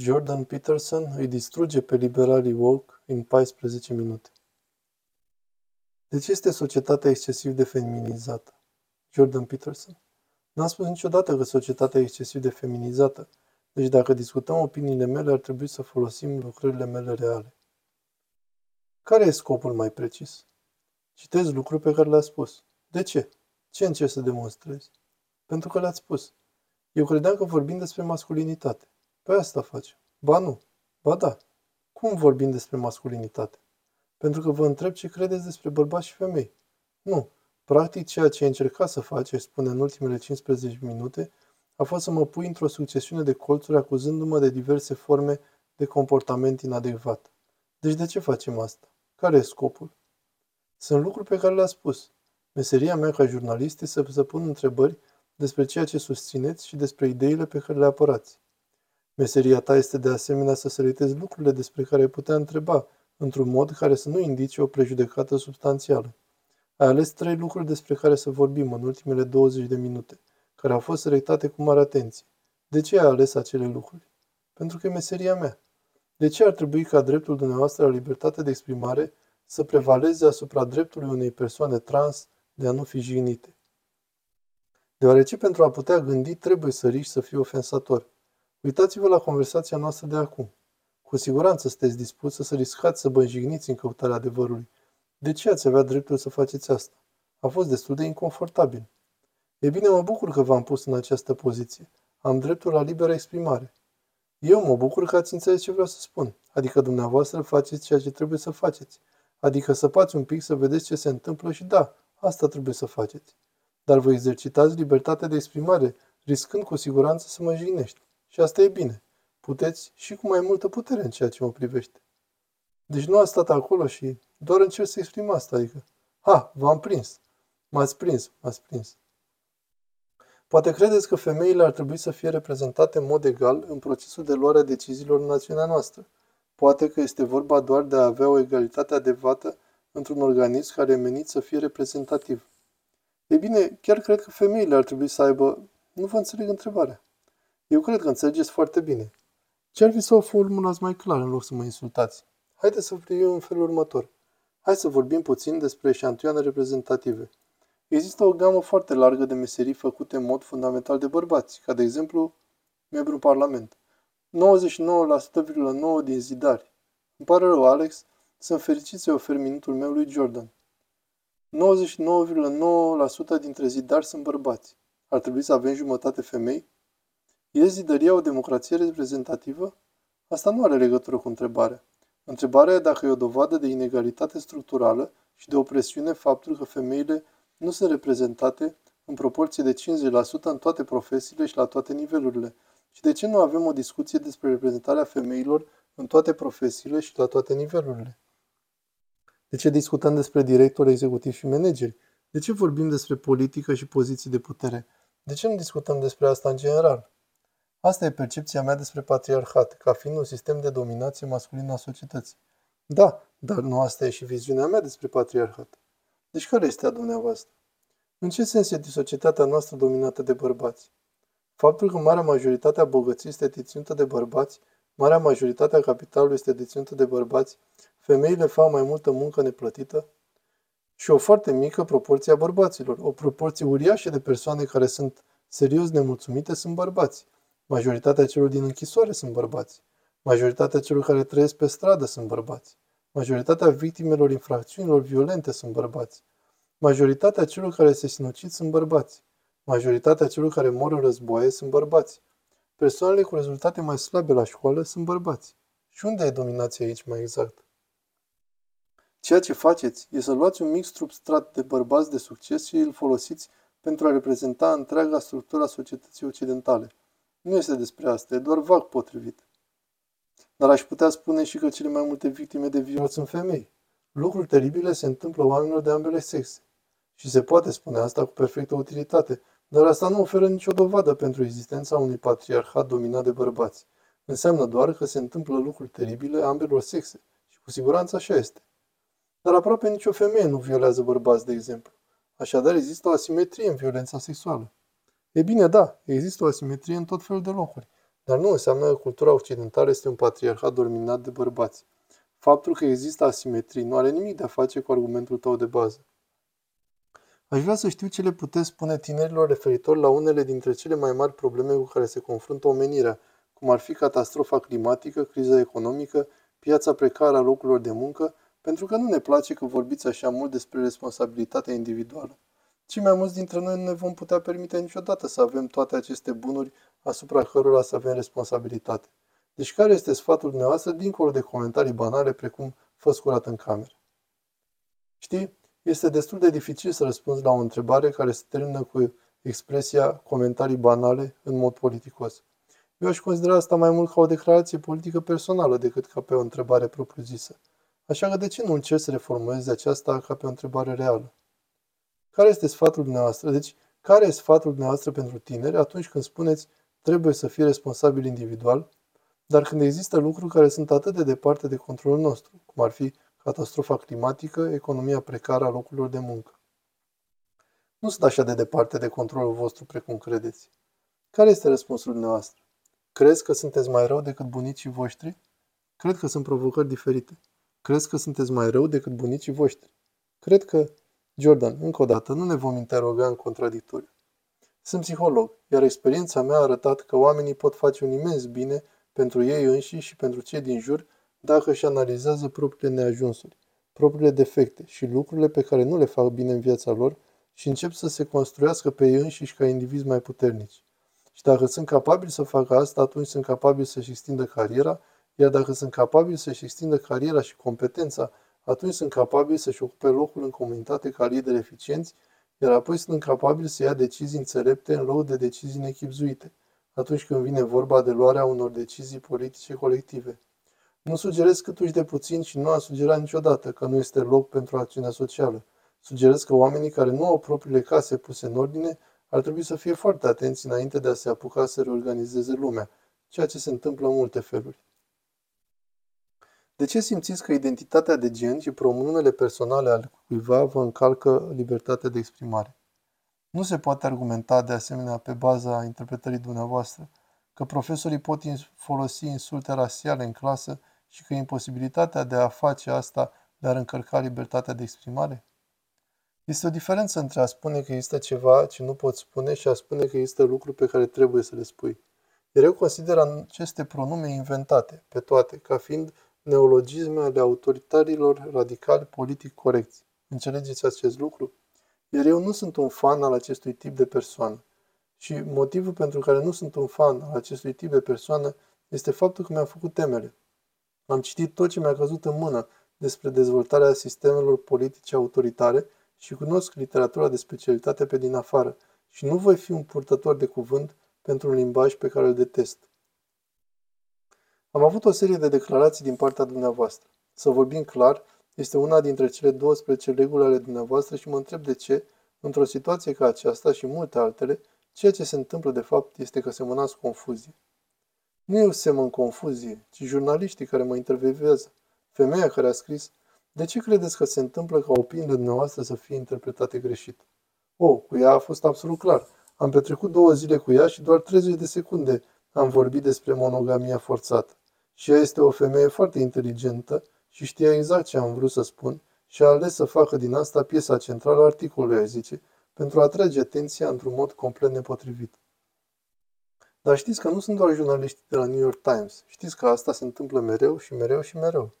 Jordan Peterson îi distruge pe liberalii woke în 14 minute. De ce este societatea excesiv de feminizată? Jordan Peterson. N-am spus niciodată că societatea e excesiv de feminizată, deci dacă discutăm opiniile mele, ar trebui să folosim lucrările mele reale. Care e scopul mai precis? Citez lucruri pe care le-a spus. De ce? Ce încerci să demonstrezi? Pentru că le-ați spus. Eu credeam că vorbim despre masculinitate. Păi asta face. Ba nu. Ba da. Cum vorbim despre masculinitate? Pentru că vă întreb ce credeți despre bărbați și femei. Nu. Practic, ceea ce ai încercat să faci, aș spune în ultimele 15 minute, a fost să mă pui într-o succesiune de colțuri acuzându-mă de diverse forme de comportament inadecvat. Deci de ce facem asta? Care e scopul? Sunt lucruri pe care le-a spus. Meseria mea ca jurnalist este să, să pun întrebări despre ceea ce susțineți și despre ideile pe care le apărați. Meseria ta este de asemenea să selectezi lucrurile despre care ai putea întreba, într-un mod care să nu indice o prejudecată substanțială. Ai ales trei lucruri despre care să vorbim în ultimele 20 de minute, care au fost selectate cu mare atenție. De ce ai ales acele lucruri? Pentru că e meseria mea. De ce ar trebui ca dreptul dumneavoastră la libertate de exprimare să prevaleze asupra dreptului unei persoane trans de a nu fi jignite? Deoarece pentru a putea gândi trebuie să riști să fii ofensator. Uitați-vă la conversația noastră de acum. Cu siguranță sunteți dispus să riscați să bănjigniți în căutarea adevărului. De ce ați avea dreptul să faceți asta? A fost destul de inconfortabil. E bine, mă bucur că v-am pus în această poziție. Am dreptul la liberă exprimare. Eu mă bucur că ați înțeles ce vreau să spun. Adică dumneavoastră faceți ceea ce trebuie să faceți. Adică săpați un pic să vedeți ce se întâmplă și da, asta trebuie să faceți. Dar vă exercitați libertatea de exprimare, riscând cu siguranță să mă jignești. Și asta e bine. Puteți și cu mai multă putere în ceea ce mă privește. Deci nu a stat acolo și doar încerc să exprim asta, adică, ha, v-am prins. M-ați prins, m-ați prins. Poate credeți că femeile ar trebui să fie reprezentate în mod egal în procesul de luare a deciziilor în națiunea noastră. Poate că este vorba doar de a avea o egalitate adevată într-un organism care e menit să fie reprezentativ. E bine, chiar cred că femeile ar trebui să aibă... Nu vă înțeleg întrebarea. Eu cred că înțelegeți foarte bine. Ce ar fi să o formulați mai clar în loc să mă insultați? Haideți să privim în felul următor. Hai să vorbim puțin despre eșantioane reprezentative. Există o gamă foarte largă de meserii făcute în mod fundamental de bărbați, ca de exemplu membru în Parlament. 99,9% din zidari. Îmi pare rău, Alex, sunt fericit să-i ofer minutul meu lui Jordan. 99,9% dintre zidari sunt bărbați. Ar trebui să avem jumătate femei? E zidăria o democrație reprezentativă? Asta nu are legătură cu întrebarea. Întrebarea e dacă e o dovadă de inegalitate structurală și de opresiune faptul că femeile nu sunt reprezentate în proporție de 50% în toate profesiile și la toate nivelurile. Și de ce nu avem o discuție despre reprezentarea femeilor în toate profesiile și la toate nivelurile? De ce discutăm despre director, executiv și manageri? De ce vorbim despre politică și poziții de putere? De ce nu discutăm despre asta în general? Asta e percepția mea despre patriarhat, ca fiind un sistem de dominație masculină a societății. Da, dar nu asta e și viziunea mea despre patriarhat. Deci care este a dumneavoastră? În ce sens este societatea noastră dominată de bărbați? Faptul că marea majoritate a bogăției este deținută de bărbați, marea majoritate a capitalului este deținută de bărbați, femeile fac mai multă muncă neplătită și o foarte mică proporție a bărbaților. O proporție uriașă de persoane care sunt serios nemulțumite sunt bărbați. Majoritatea celor din închisoare sunt bărbați. Majoritatea celor care trăiesc pe stradă sunt bărbați. Majoritatea victimelor infracțiunilor violente sunt bărbați. Majoritatea celor care se sinucid sunt bărbați. Majoritatea celor care mor în războaie sunt bărbați. Persoanele cu rezultate mai slabe la școală sunt bărbați. Și unde e dominația aici mai exact? Ceea ce faceți e să luați un mic substrat de bărbați de succes și îl folosiți pentru a reprezenta întreaga structură a societății occidentale. Nu este despre asta, e doar vag potrivit. Dar aș putea spune și că cele mai multe victime de viol sunt femei. Lucruri teribile se întâmplă oamenilor de ambele sexe. Și se poate spune asta cu perfectă utilitate, dar asta nu oferă nicio dovadă pentru existența unui patriarhat dominat de bărbați. Înseamnă doar că se întâmplă lucruri teribile ambelor sexe. Și cu siguranță așa este. Dar aproape nicio femeie nu violează bărbați, de exemplu. Așadar există o asimetrie în violența sexuală. E bine, da, există o asimetrie în tot felul de locuri. Dar nu înseamnă că cultura occidentală este un patriarhat dominat de bărbați. Faptul că există asimetrii nu are nimic de a face cu argumentul tău de bază. Aș vrea să știu ce le puteți spune tinerilor referitor la unele dintre cele mai mari probleme cu care se confruntă omenirea, cum ar fi catastrofa climatică, criza economică, piața precară a locurilor de muncă, pentru că nu ne place că vorbiți așa mult despre responsabilitatea individuală. Cei mai mulți dintre noi nu ne vom putea permite niciodată să avem toate aceste bunuri asupra cărora să avem responsabilitate. Deci care este sfatul dumneavoastră dincolo de comentarii banale precum fă curat în cameră? Știi, este destul de dificil să răspunzi la o întrebare care se termină cu expresia comentarii banale în mod politicos. Eu aș considera asta mai mult ca o declarație politică personală decât ca pe o întrebare propriu-zisă. Așa că de ce nu încerci să reformulezi aceasta ca pe o întrebare reală? Care este sfatul dumneavoastră? Deci, care este sfatul dumneavoastră pentru tineri atunci când spuneți trebuie să fii responsabil individual, dar când există lucruri care sunt atât de departe de controlul nostru, cum ar fi catastrofa climatică, economia precară a locurilor de muncă. Nu sunt așa de departe de controlul vostru precum credeți. Care este răspunsul dumneavoastră? Crezi că sunteți mai rău decât bunicii voștri? Cred că sunt provocări diferite. Crezi că sunteți mai rău decât bunicii voștri? Cred că... Jordan, încă o dată, nu ne vom interoga în contradictoriu. Sunt psiholog, iar experiența mea a arătat că oamenii pot face un imens bine pentru ei înșiși și pentru cei din jur dacă își analizează propriile neajunsuri, propriile defecte și lucrurile pe care nu le fac bine în viața lor și încep să se construiască pe ei înșiși ca indivizi mai puternici. Și dacă sunt capabili să facă asta, atunci sunt capabili să-și extindă cariera, iar dacă sunt capabili să-și extindă cariera și competența, atunci sunt capabili să-și ocupe locul în comunitate ca lideri eficienți, iar apoi sunt capabili să ia decizii înțelepte în loc de decizii nechipzuite, atunci când vine vorba de luarea unor decizii politice colective. Nu sugerez câtuși de puțin și nu a sugerat niciodată că nu este loc pentru acțiunea socială. Sugerez că oamenii care nu au propriile case puse în ordine ar trebui să fie foarte atenți înainte de a se apuca să reorganizeze lumea, ceea ce se întâmplă în multe feluri. De ce simțiți că identitatea de gen și pronumele personale ale cuiva vă încalcă libertatea de exprimare? Nu se poate argumenta de asemenea pe baza interpretării dumneavoastră că profesorii pot folosi insulte rasiale în clasă și că imposibilitatea de a face asta le-ar încărca libertatea de exprimare? Este o diferență între a spune că există ceva ce nu poți spune și a spune că există lucruri pe care trebuie să le spui. Iar eu consider aceste pronume inventate, pe toate, ca fiind neologisme ale autoritarilor radicali politic corecți. Înțelegeți acest lucru? Iar eu nu sunt un fan al acestui tip de persoană. Și motivul pentru care nu sunt un fan al acestui tip de persoană este faptul că mi-am făcut temele. Am citit tot ce mi-a căzut în mână despre dezvoltarea sistemelor politice autoritare și cunosc literatura de specialitate pe din afară și nu voi fi un purtător de cuvânt pentru un limbaj pe care îl detest. Am avut o serie de declarații din partea dumneavoastră. Să vorbim clar, este una dintre cele 12 reguli ale dumneavoastră și mă întreb de ce, într-o situație ca aceasta și multe altele, ceea ce se întâmplă de fapt este că semănați confuzie. Nu eu semăn confuzie, ci jurnaliștii care mă intervievează. Femeia care a scris, de ce credeți că se întâmplă ca opiniile dumneavoastră să fie interpretate greșit? O, oh, cu ea a fost absolut clar. Am petrecut două zile cu ea și doar 30 de secunde am vorbit despre monogamia forțată. Și ea este o femeie foarte inteligentă și știa exact ce am vrut să spun și a ales să facă din asta piesa centrală a articolului, zice, pentru a atrage atenția într-un mod complet nepotrivit. Dar știți că nu sunt doar jurnaliști de la New York Times. Știți că asta se întâmplă mereu și mereu și mereu.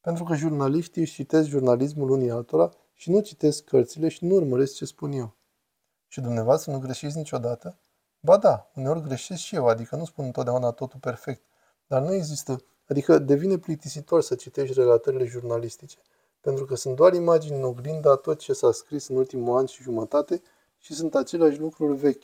Pentru că jurnaliștii își citesc jurnalismul unii altora și nu citesc cărțile și nu urmăresc ce spun eu. Și dumneavoastră nu greșiți niciodată? Ba da, uneori greșesc și eu, adică nu spun întotdeauna totul perfect, dar nu există, adică devine plictisitor să citești relatările jurnalistice, pentru că sunt doar imagini în oglinda a tot ce s-a scris în ultimul an și jumătate și sunt aceleași lucruri vechi.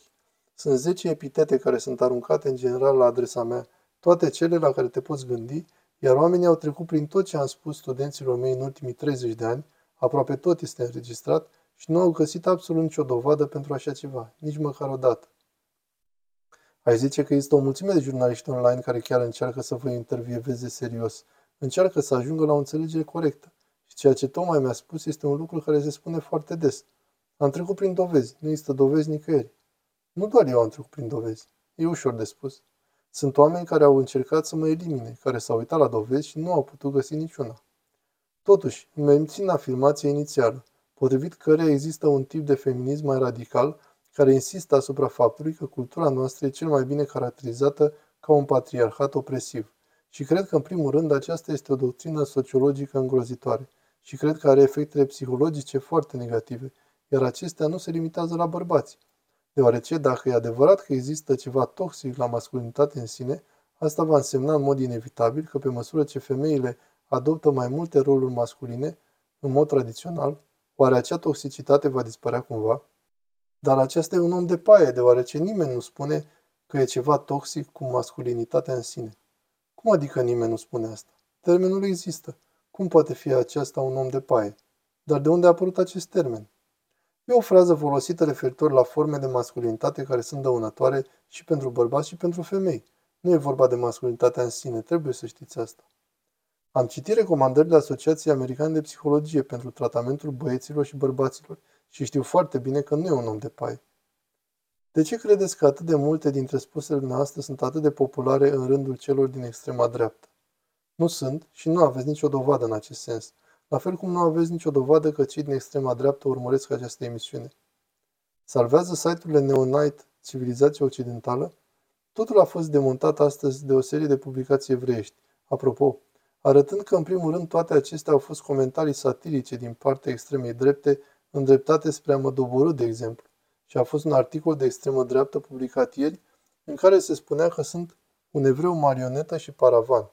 Sunt 10 epitete care sunt aruncate în general la adresa mea, toate cele la care te poți gândi, iar oamenii au trecut prin tot ce am spus studenților mei în ultimii 30 de ani, aproape tot este înregistrat și nu au găsit absolut nicio dovadă pentru așa ceva, nici măcar o dată. Ai zice că există o mulțime de jurnaliști online care chiar încearcă să vă intervieveze serios, încearcă să ajungă la o înțelegere corectă. Și ceea ce tocmai mi-a spus este un lucru care se spune foarte des. Am trecut prin dovezi, nu există dovezi nicăieri. Nu doar eu am trecut prin dovezi. E ușor de spus. Sunt oameni care au încercat să mă elimine, care s-au uitat la dovezi și nu au putut găsi niciuna. Totuși, îmi mențin afirmația inițială, potrivit căreia există un tip de feminism mai radical care insistă asupra faptului că cultura noastră e cel mai bine caracterizată ca un patriarhat opresiv. Și cred că, în primul rând, aceasta este o doctrină sociologică îngrozitoare și cred că are efectele psihologice foarte negative, iar acestea nu se limitează la bărbați. Deoarece, dacă e adevărat că există ceva toxic la masculinitate în sine, asta va însemna în mod inevitabil că pe măsură ce femeile adoptă mai multe roluri masculine, în mod tradițional, oare acea toxicitate va dispărea cumva? Dar acesta e un om de paie, deoarece nimeni nu spune că e ceva toxic cu masculinitatea în sine. Cum adică nimeni nu spune asta? Termenul există. Cum poate fi acesta un om de paie? Dar de unde a apărut acest termen? E o frază folosită referitor la forme de masculinitate care sunt dăunătoare și pentru bărbați și pentru femei. Nu e vorba de masculinitatea în sine, trebuie să știți asta. Am citit recomandările Asociației Americane de Psihologie pentru tratamentul băieților și bărbaților și știu foarte bine că nu e un om de paie. De ce credeți că atât de multe dintre spusele noastre sunt atât de populare în rândul celor din extrema dreaptă? Nu sunt și nu aveți nicio dovadă în acest sens, la fel cum nu aveți nicio dovadă că cei din extrema dreaptă urmăresc această emisiune. Salvează site-urile Neonite Civilizația Occidentală? Totul a fost demontat astăzi de o serie de publicații evreiești. Apropo, arătând că în primul rând toate acestea au fost comentarii satirice din partea extremei drepte îndreptate spre a mă doborâ, de exemplu și a fost un articol de extremă dreaptă publicat ieri, în care se spunea că sunt un evreu marionetă și paravan.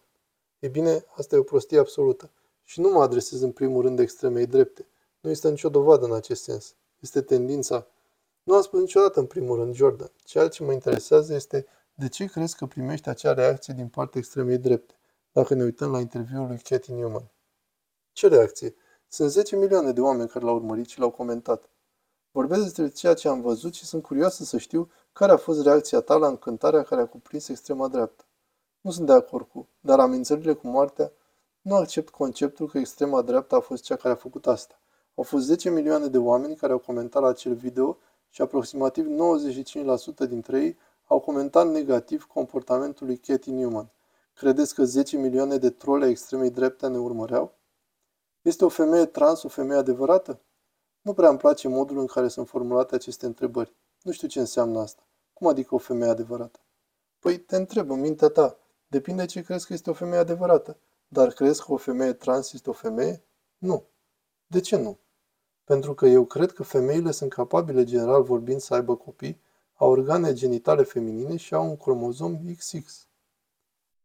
E bine, asta e o prostie absolută. Și nu mă adresez în primul rând extremei drepte. Nu este nicio dovadă în acest sens. Este tendința. Nu am spus niciodată în primul rând, Jordan. Ceea ce mă interesează este de ce crezi că primești acea reacție din partea extremei drepte, dacă ne uităm la interviul lui Katie Newman. Ce reacție? Sunt 10 milioane de oameni care l-au urmărit și l-au comentat. Vorbesc despre ceea ce am văzut și sunt curioasă să știu care a fost reacția ta la încântarea care a cuprins extrema dreaptă. Nu sunt de acord cu, dar amenințările cu moartea nu accept conceptul că extrema dreaptă a fost cea care a făcut asta. Au fost 10 milioane de oameni care au comentat la acel video și aproximativ 95% dintre ei au comentat negativ comportamentul lui Katie Newman. Credeți că 10 milioane de trole a extremei drepte ne urmăreau? Este o femeie trans o femeie adevărată? Nu prea îmi place modul în care sunt formulate aceste întrebări. Nu știu ce înseamnă asta. Cum adică o femeie adevărată? Păi te întreb în mintea ta. Depinde ce crezi că este o femeie adevărată. Dar crezi că o femeie trans este o femeie? Nu. De ce nu? Pentru că eu cred că femeile sunt capabile, general vorbind, să aibă copii, au organe genitale feminine și au un cromozom XX.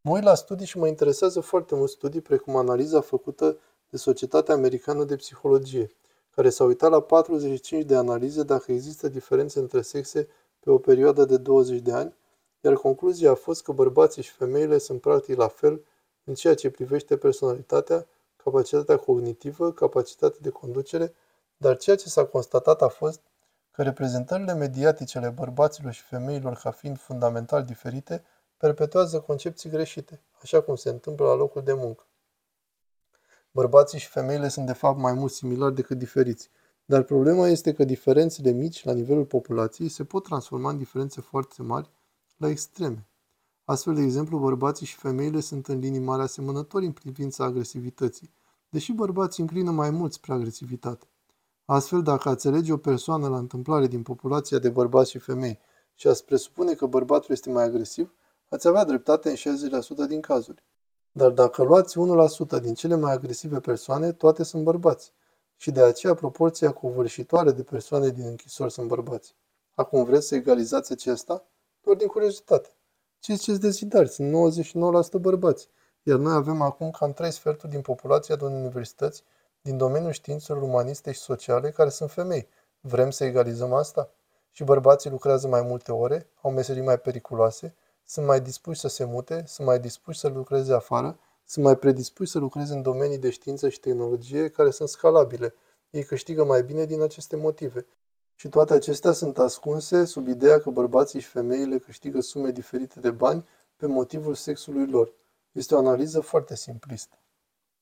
Mă uit la studii și mă interesează foarte mult studii precum analiza făcută de Societatea Americană de Psihologie, care s-a uitat la 45 de analize dacă există diferențe între sexe pe o perioadă de 20 de ani, iar concluzia a fost că bărbații și femeile sunt practic la fel în ceea ce privește personalitatea, capacitatea cognitivă, capacitatea de conducere, dar ceea ce s-a constatat a fost că reprezentările mediatice ale bărbaților și femeilor ca fiind fundamental diferite perpetuează concepții greșite, așa cum se întâmplă la locul de muncă. Bărbații și femeile sunt de fapt mai mult similari decât diferiți. Dar problema este că diferențele mici la nivelul populației se pot transforma în diferențe foarte mari la extreme. Astfel, de exemplu, bărbații și femeile sunt în linii mari asemănători în privința agresivității, deși bărbații înclină mai mult spre agresivitate. Astfel, dacă ați alege o persoană la întâmplare din populația de bărbați și femei și ați presupune că bărbatul este mai agresiv, ați avea dreptate în 60% din cazuri. Dar dacă luați 1% din cele mai agresive persoane, toate sunt bărbați. Și de aceea proporția covârșitoare de persoane din închisori sunt bărbați. Acum vreți să egalizați acesta? Doar din curiozitate. Ce ziceți de zidari? Sunt 99% bărbați. Iar noi avem acum cam 3 sferturi din populația din universități din domeniul științelor umaniste și sociale care sunt femei. Vrem să egalizăm asta? Și bărbații lucrează mai multe ore, au meserii mai periculoase, sunt mai dispuși să se mute, sunt mai dispuși să lucreze afară, sunt mai predispuși să lucreze în domenii de știință și tehnologie care sunt scalabile. Ei câștigă mai bine din aceste motive. Și toate acestea sunt ascunse sub ideea că bărbații și femeile câștigă sume diferite de bani pe motivul sexului lor. Este o analiză foarte simplistă.